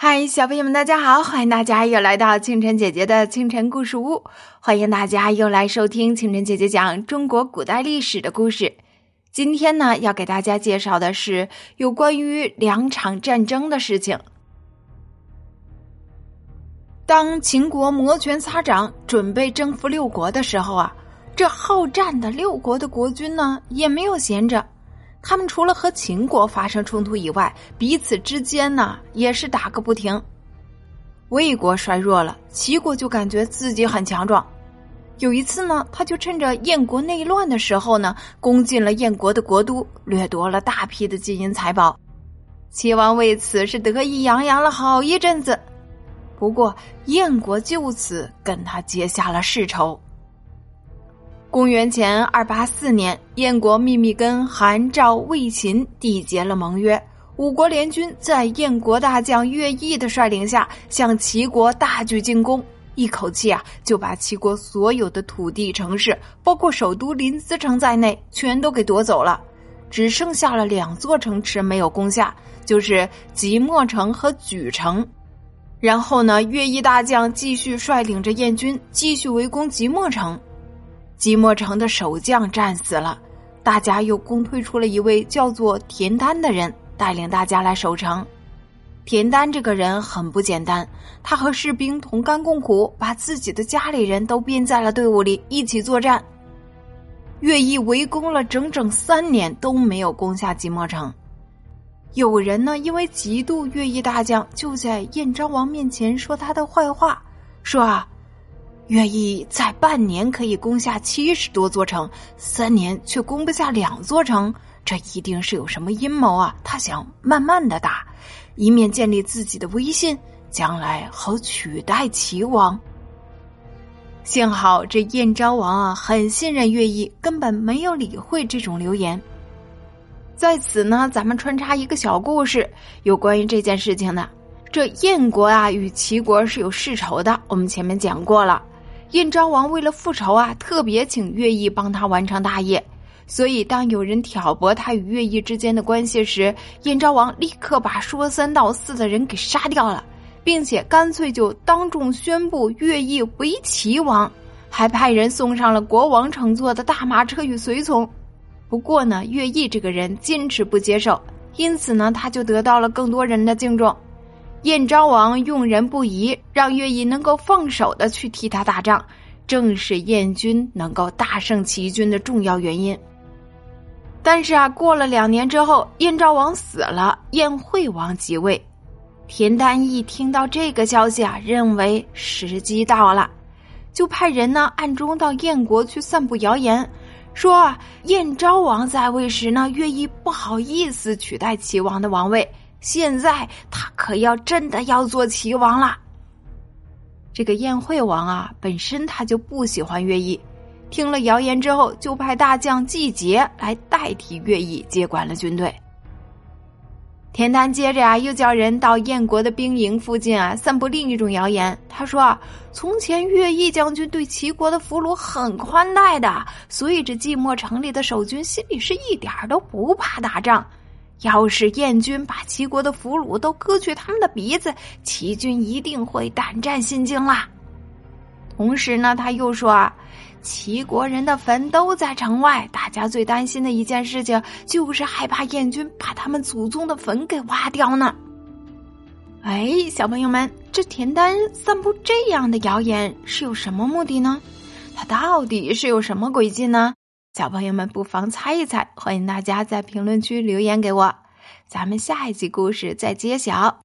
嗨，小朋友们，大家好！欢迎大家又来到清晨姐姐的清晨故事屋，欢迎大家又来收听清晨姐姐讲中国古代历史的故事。今天呢，要给大家介绍的是有关于两场战争的事情。当秦国摩拳擦掌，准备征服六国的时候啊，这好战的六国的国君呢，也没有闲着。他们除了和秦国发生冲突以外，彼此之间呢也是打个不停。魏国衰弱了，齐国就感觉自己很强壮。有一次呢，他就趁着燕国内乱的时候呢，攻进了燕国的国都，掠夺了大批的金银财宝。齐王为此是得意洋洋了好一阵子。不过，燕国就此跟他结下了世仇。公元前二八四年，燕国秘密跟韩、赵、魏、秦缔结了盟约。五国联军在燕国大将乐毅的率领下，向齐国大举进攻，一口气啊就把齐国所有的土地、城市，包括首都临淄城在内，全都给夺走了。只剩下了两座城池没有攻下，就是即墨城和莒城。然后呢，乐毅大将继续率领着燕军继续围攻即墨城。即墨城的守将战死了，大家又公推出了一位叫做田丹的人，带领大家来守城。田丹这个人很不简单，他和士兵同甘共苦，把自己的家里人都编在了队伍里一起作战。乐毅围攻了整整三年都没有攻下即墨城，有人呢因为嫉妒乐毅大将，就在燕昭王面前说他的坏话，说啊。乐毅在半年可以攻下七十多座城，三年却攻不下两座城，这一定是有什么阴谋啊！他想慢慢的打，一面建立自己的威信，将来好取代齐王。幸好这燕昭王啊，很信任乐毅，根本没有理会这种流言。在此呢，咱们穿插一个小故事，有关于这件事情的。这燕国啊，与齐国是有世仇的，我们前面讲过了。燕昭王为了复仇啊，特别请乐毅帮他完成大业。所以，当有人挑拨他与乐毅之间的关系时，燕昭王立刻把说三道四的人给杀掉了，并且干脆就当众宣布乐毅为齐王，还派人送上了国王乘坐的大马车与随从。不过呢，乐毅这个人坚持不接受，因此呢，他就得到了更多人的敬重。燕昭王用人不疑，让乐毅能够放手的去替他打仗，正是燕军能够大胜齐军的重要原因。但是啊，过了两年之后，燕昭王死了，燕惠王即位。田丹一听到这个消息啊，认为时机到了，就派人呢暗中到燕国去散布谣言，说燕昭王在位时呢，乐毅不好意思取代齐王的王位。现在他可要真的要做齐王了。这个燕惠王啊，本身他就不喜欢乐毅，听了谣言之后，就派大将季节来代替乐毅接管了军队。田丹接着啊，又叫人到燕国的兵营附近啊，散布另一种谣言。他说啊，从前乐毅将军对齐国的俘虏很宽待的，所以这寂寞城里的守军心里是一点都不怕打仗。要是燕军把齐国的俘虏都割去他们的鼻子，齐军一定会胆战心惊啦。同时呢，他又说啊，齐国人的坟都在城外，大家最担心的一件事情就是害怕燕军把他们祖宗的坟给挖掉呢。哎，小朋友们，这田丹散布这样的谣言是有什么目的呢？他到底是有什么诡计呢？小朋友们不妨猜一猜，欢迎大家在评论区留言给我，咱们下一集故事再揭晓。